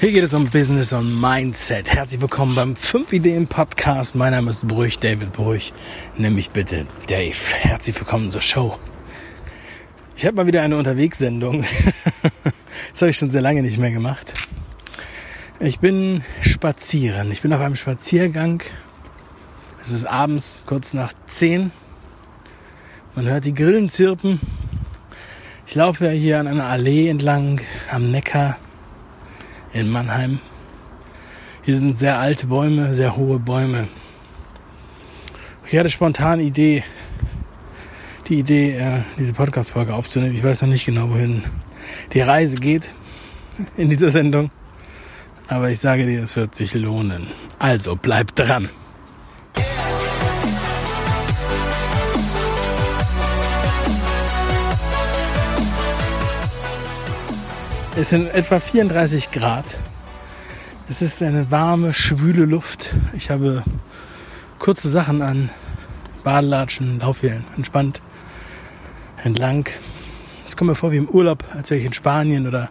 Hier geht es um Business und Mindset. Herzlich willkommen beim 5 Ideen Podcast. Mein Name ist Brüch, David Brüch. Nimm mich bitte Dave. Herzlich willkommen zur Show. Ich habe mal wieder eine Unterwegssendung. das habe ich schon sehr lange nicht mehr gemacht. Ich bin spazieren. Ich bin auf einem Spaziergang. Es ist abends kurz nach 10. Man hört die Grillen zirpen. Ich laufe ja hier an einer Allee entlang am Neckar in Mannheim. Hier sind sehr alte Bäume, sehr hohe Bäume. Ich hatte spontan Idee, die Idee, äh, diese Podcast-Folge aufzunehmen. Ich weiß noch nicht genau, wohin die Reise geht in dieser Sendung. Aber ich sage dir, es wird sich lohnen. Also bleib dran. Es sind etwa 34 Grad. Es ist eine warme, schwüle Luft. Ich habe kurze Sachen an, Badelatschen, Laufhellen, entspannt, entlang. Es kommt mir vor wie im Urlaub, als wäre ich in Spanien oder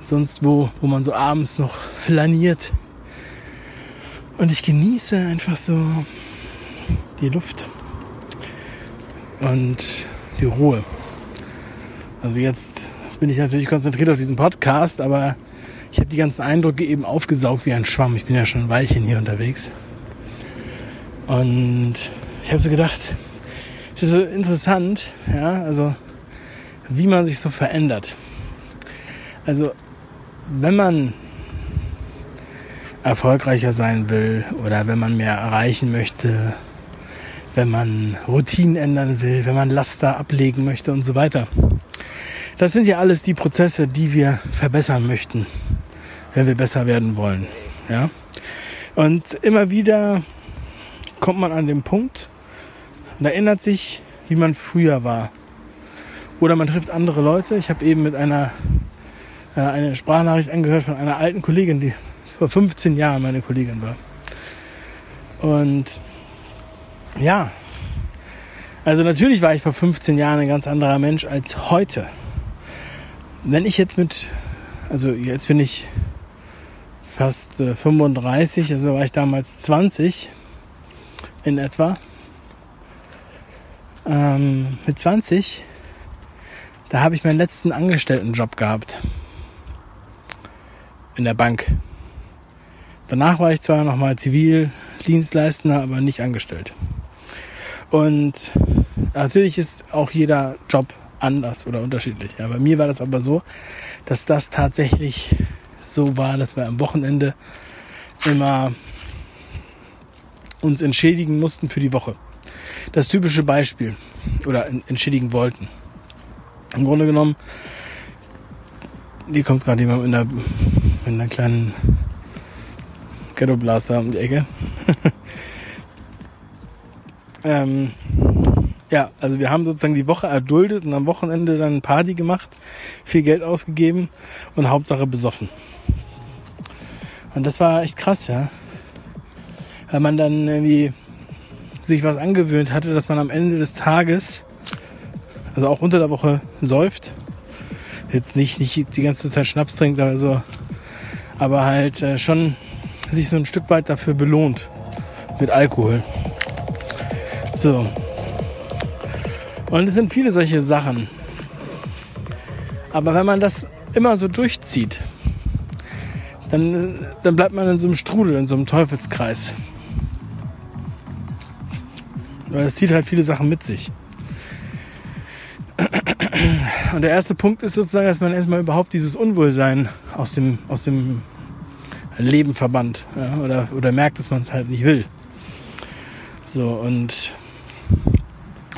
sonst wo, wo man so abends noch flaniert. Und ich genieße einfach so die Luft und die Ruhe. Also jetzt bin ich natürlich konzentriert auf diesen Podcast, aber ich habe die ganzen Eindrücke eben aufgesaugt wie ein Schwamm. Ich bin ja schon ein Weilchen hier unterwegs. Und ich habe so gedacht, es ist so interessant, ja, also wie man sich so verändert. Also wenn man erfolgreicher sein will oder wenn man mehr erreichen möchte, wenn man Routinen ändern will, wenn man Laster ablegen möchte und so weiter, das sind ja alles die Prozesse, die wir verbessern möchten, wenn wir besser werden wollen. Ja? Und immer wieder kommt man an den Punkt und erinnert sich, wie man früher war. Oder man trifft andere Leute. Ich habe eben mit einer äh, eine Sprachnachricht angehört von einer alten Kollegin, die vor 15 Jahren meine Kollegin war. Und ja, also natürlich war ich vor 15 Jahren ein ganz anderer Mensch als heute wenn ich jetzt mit, also jetzt bin ich fast äh, 35, also war ich damals 20 in etwa. Ähm, mit 20, da habe ich meinen letzten Angestelltenjob gehabt. In der Bank. Danach war ich zwar nochmal Zivildienstleister, aber nicht angestellt. Und natürlich ist auch jeder Job anders oder unterschiedlich. Ja, bei mir war das aber so, dass das tatsächlich so war, dass wir am Wochenende immer uns entschädigen mussten für die Woche. Das typische Beispiel oder entschädigen wollten. Im Grunde genommen, die kommt gerade jemand in einer, in einer kleinen Ghetto Blaster um die Ecke. ähm, ja, also wir haben sozusagen die Woche erduldet und am Wochenende dann Party gemacht, viel Geld ausgegeben und Hauptsache besoffen. Und das war echt krass, ja. Weil man dann irgendwie sich was angewöhnt hatte, dass man am Ende des Tages, also auch unter der Woche säuft. Jetzt nicht, nicht die ganze Zeit Schnaps trinkt, also, aber halt äh, schon sich so ein Stück weit dafür belohnt mit Alkohol. So, und es sind viele solche Sachen. Aber wenn man das immer so durchzieht, dann, dann bleibt man in so einem Strudel, in so einem Teufelskreis. Weil es zieht halt viele Sachen mit sich. Und der erste Punkt ist sozusagen, dass man erstmal überhaupt dieses Unwohlsein aus dem, aus dem Leben verbannt. Ja, oder, oder merkt, dass man es halt nicht will. So, und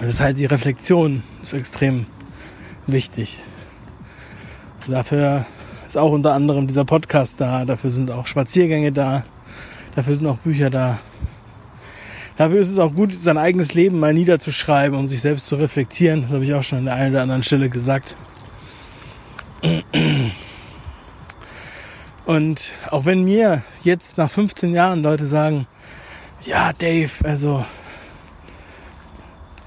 das ist halt die Reflexion ist extrem wichtig. Dafür ist auch unter anderem dieser Podcast da, dafür sind auch Spaziergänge da, dafür sind auch Bücher da. Dafür ist es auch gut, sein eigenes Leben mal niederzuschreiben, um sich selbst zu reflektieren. Das habe ich auch schon an der einen oder anderen Stelle gesagt. Und auch wenn mir jetzt nach 15 Jahren Leute sagen, ja, Dave, also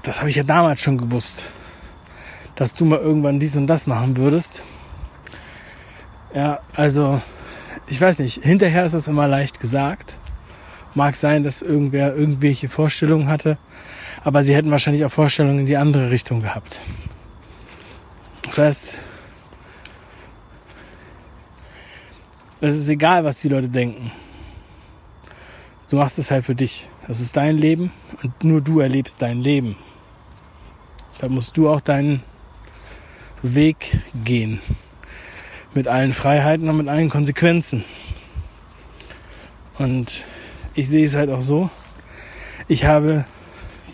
das habe ich ja damals schon gewusst, dass du mal irgendwann dies und das machen würdest. Ja, also ich weiß nicht, hinterher ist das immer leicht gesagt. Mag sein, dass irgendwer irgendwelche Vorstellungen hatte, aber sie hätten wahrscheinlich auch Vorstellungen in die andere Richtung gehabt. Das heißt, es ist egal, was die Leute denken. Du machst es halt für dich. Das ist dein Leben und nur du erlebst dein Leben. Da musst du auch deinen Weg gehen. Mit allen Freiheiten und mit allen Konsequenzen. Und ich sehe es halt auch so. Ich habe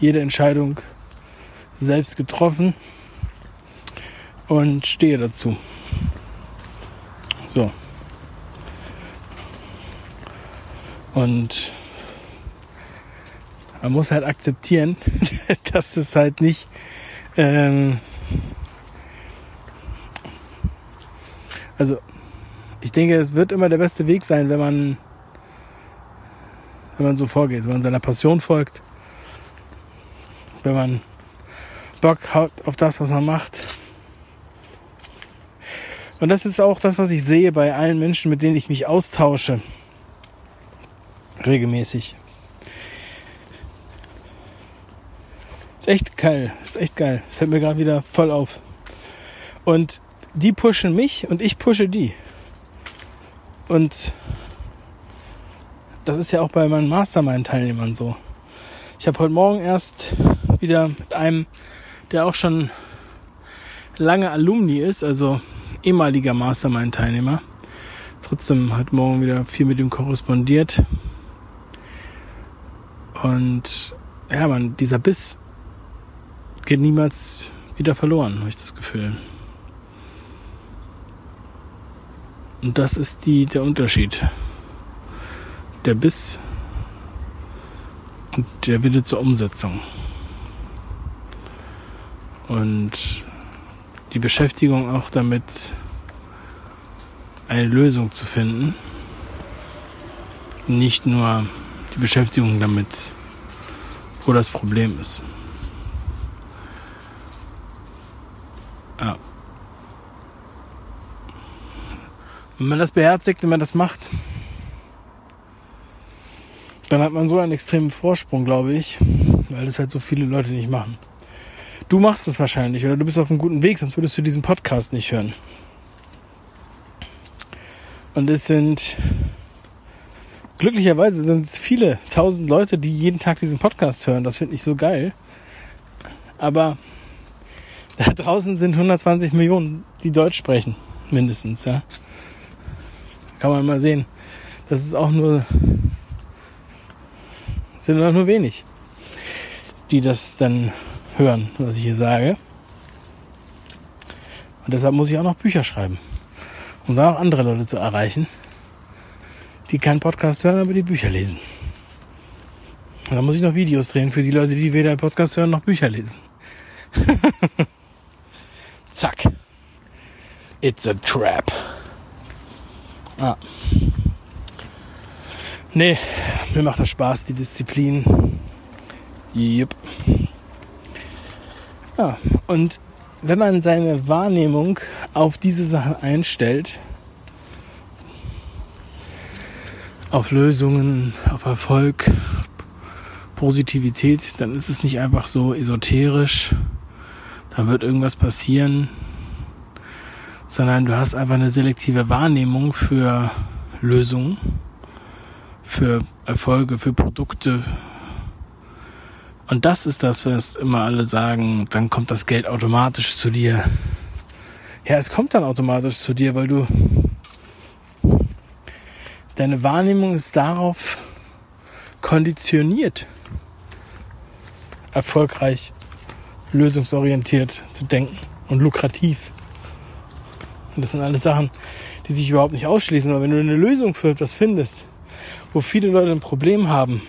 jede Entscheidung selbst getroffen und stehe dazu. So. Und man muss halt akzeptieren, dass es halt nicht ähm, also ich denke, es wird immer der beste Weg sein, wenn man wenn man so vorgeht, wenn man seiner Passion folgt, wenn man Bock hat auf das, was man macht. Und das ist auch das, was ich sehe bei allen Menschen, mit denen ich mich austausche. Regelmäßig. Ist echt geil. Ist echt geil. Fällt mir gerade wieder voll auf. Und die pushen mich und ich pushe die. Und das ist ja auch bei meinen Mastermind-Teilnehmern so. Ich habe heute Morgen erst wieder mit einem, der auch schon lange Alumni ist, also ehemaliger Mastermind-Teilnehmer, trotzdem heute Morgen wieder viel mit ihm korrespondiert. Und ja, man, dieser Biss geht niemals wieder verloren, habe ich das Gefühl. Und das ist die, der Unterschied. Der Biss und der Wille zur Umsetzung. Und die Beschäftigung auch damit, eine Lösung zu finden. Nicht nur die Beschäftigung damit, wo das Problem ist. Wenn man das beherzigt, wenn man das macht, dann hat man so einen extremen Vorsprung, glaube ich, weil das halt so viele Leute nicht machen. Du machst es wahrscheinlich oder du bist auf einem guten Weg, sonst würdest du diesen Podcast nicht hören. Und es sind glücklicherweise sind es viele tausend Leute, die jeden Tag diesen Podcast hören. Das finde ich so geil. Aber da draußen sind 120 Millionen, die Deutsch sprechen, mindestens, ja kann man mal sehen. Das ist auch nur, sind auch nur wenig, die das dann hören, was ich hier sage. Und deshalb muss ich auch noch Bücher schreiben, um dann auch andere Leute zu erreichen, die keinen Podcast hören, aber die Bücher lesen. Und dann muss ich noch Videos drehen für die Leute, die weder Podcast hören noch Bücher lesen. Zack. It's a trap. Ah. Nee, mir macht das Spaß, die Disziplin. Yep. Ja, und wenn man seine Wahrnehmung auf diese Sachen einstellt, auf Lösungen, auf Erfolg, Positivität, dann ist es nicht einfach so esoterisch, da wird irgendwas passieren, sondern du hast einfach eine selektive Wahrnehmung für Lösungen, für Erfolge, für Produkte. Und das ist das, was immer alle sagen, dann kommt das Geld automatisch zu dir. Ja, es kommt dann automatisch zu dir, weil du deine Wahrnehmung ist darauf konditioniert, erfolgreich, lösungsorientiert zu denken und lukrativ. Und das sind alles Sachen, die sich überhaupt nicht ausschließen. Aber wenn du eine Lösung für etwas findest, wo viele Leute ein Problem haben,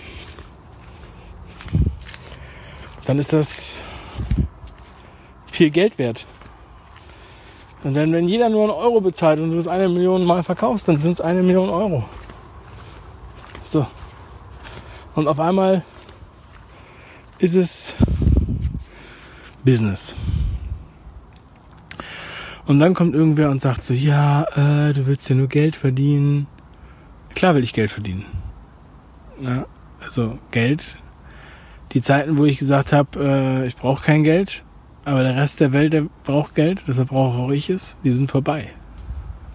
dann ist das viel Geld wert. Und dann, wenn jeder nur einen Euro bezahlt und du das eine Million Mal verkaufst, dann sind es eine Million Euro. So. Und auf einmal ist es Business. Und dann kommt irgendwer und sagt so, ja, äh, du willst ja nur Geld verdienen. Klar will ich Geld verdienen. Ja, also Geld. Die Zeiten, wo ich gesagt habe, äh, ich brauche kein Geld, aber der Rest der Welt, der braucht Geld, deshalb brauche auch ich es, die sind vorbei.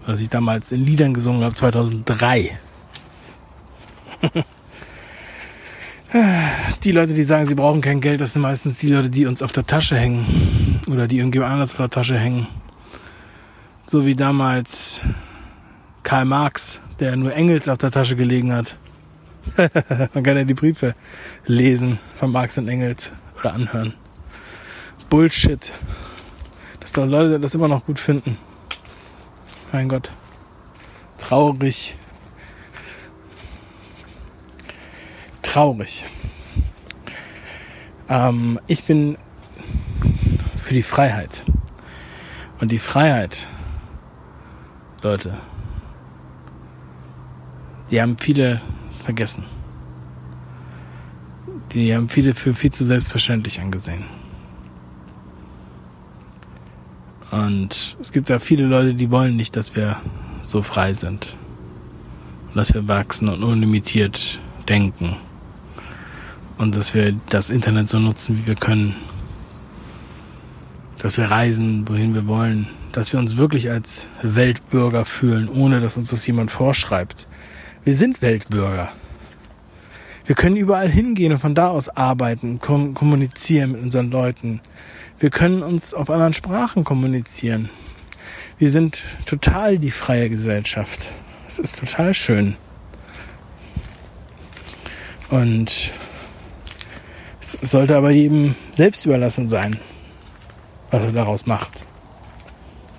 Was ich damals in Liedern gesungen habe, 2003. die Leute, die sagen, sie brauchen kein Geld, das sind meistens die Leute, die uns auf der Tasche hängen. Oder die irgendjemand anders auf der Tasche hängen. So wie damals Karl Marx, der nur Engels auf der Tasche gelegen hat. Man kann ja die Briefe lesen von Marx und Engels oder anhören. Bullshit. Dass da Leute das immer noch gut finden. Mein Gott. Traurig. Traurig. Ähm, ich bin für die Freiheit. Und die Freiheit, Leute, die haben viele vergessen. Die haben viele für viel zu selbstverständlich angesehen. Und es gibt da viele Leute, die wollen nicht, dass wir so frei sind. Und dass wir wachsen und unlimitiert denken. Und dass wir das Internet so nutzen, wie wir können. Dass wir reisen, wohin wir wollen. Dass wir uns wirklich als Weltbürger fühlen, ohne dass uns das jemand vorschreibt. Wir sind Weltbürger. Wir können überall hingehen und von da aus arbeiten, kom kommunizieren mit unseren Leuten. Wir können uns auf anderen Sprachen kommunizieren. Wir sind total die freie Gesellschaft. Es ist total schön. Und es sollte aber jedem selbst überlassen sein, was er daraus macht.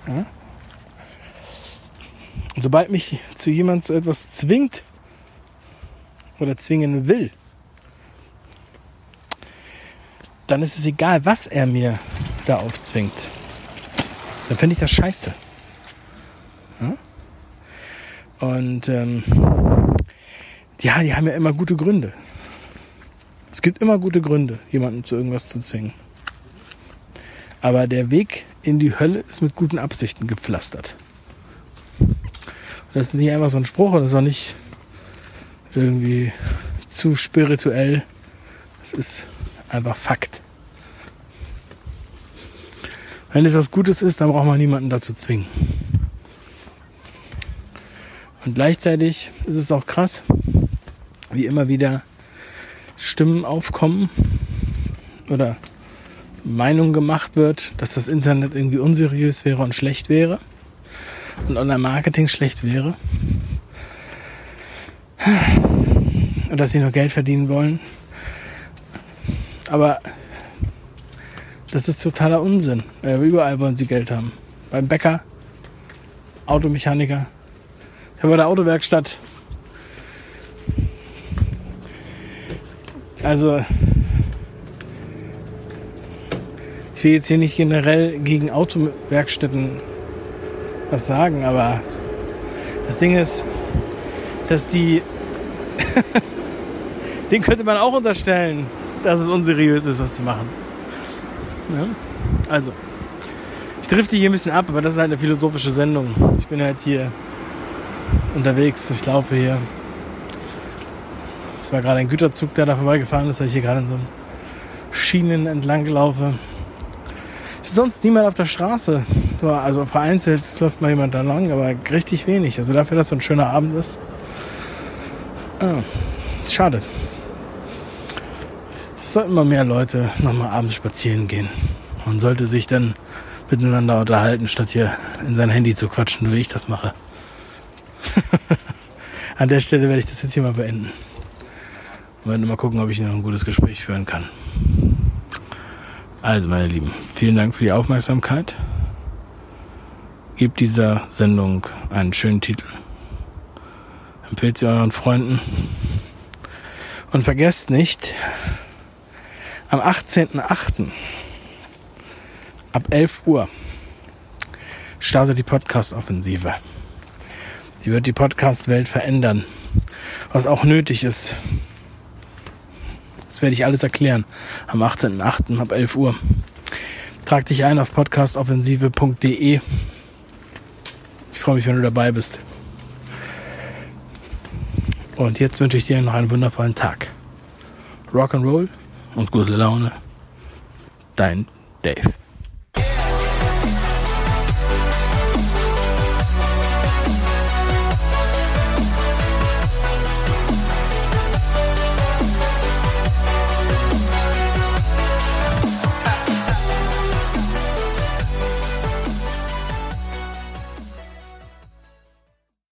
Ja? sobald mich zu jemand zu etwas zwingt oder zwingen will, dann ist es egal, was er mir da aufzwingt. Dann finde ich das scheiße. Ja? Und ähm, ja, die haben ja immer gute Gründe. Es gibt immer gute Gründe, jemanden zu irgendwas zu zwingen. Aber der Weg in die Hölle ist mit guten Absichten gepflastert. Das ist nicht einfach so ein Spruch und das ist auch nicht irgendwie zu spirituell. Es ist einfach Fakt. Wenn es was Gutes ist, dann braucht man niemanden dazu zwingen. Und gleichzeitig ist es auch krass, wie immer wieder Stimmen aufkommen oder Meinung gemacht wird, dass das Internet irgendwie unseriös wäre und schlecht wäre und Online-Marketing schlecht wäre. Und dass sie nur Geld verdienen wollen. Aber das ist totaler Unsinn. Überall wollen sie Geld haben. Beim Bäcker, Automechaniker. Habe bei der Autowerkstatt. Also, ich will jetzt hier nicht generell gegen Autowerkstätten was sagen, aber das Ding ist, dass die. den könnte man auch unterstellen, dass es unseriös ist, was sie machen. Ja? Also, ich drifte hier ein bisschen ab, aber das ist halt eine philosophische Sendung. Ich bin halt hier unterwegs, ich laufe hier. Es war gerade ein Güterzug, der da vorbeigefahren ist, weil ich hier gerade in so einem Schienen entlang laufe. Sonst niemand auf der Straße. Also vereinzelt läuft mal jemand da lang, aber richtig wenig. Also dafür, dass so ein schöner Abend ist. Ah, schade. Es sollten mal mehr Leute nochmal abends spazieren gehen. Man sollte sich dann miteinander unterhalten, statt hier in sein Handy zu quatschen, wie ich das mache. An der Stelle werde ich das jetzt hier mal beenden. Und werde mal gucken, ob ich noch ein gutes Gespräch führen kann. Also, meine Lieben, vielen Dank für die Aufmerksamkeit. Gebt dieser Sendung einen schönen Titel. Empfehlt sie euren Freunden. Und vergesst nicht, am 18.08. ab 11 Uhr startet die Podcast-Offensive. Die wird die Podcast-Welt verändern, was auch nötig ist. Das werde ich alles erklären am 18.08. ab 11 Uhr. Trag dich ein auf podcastoffensive.de. Ich freue mich, wenn du dabei bist. Und jetzt wünsche ich dir noch einen wundervollen Tag. Rock and Roll und gute Laune. Dein Dave.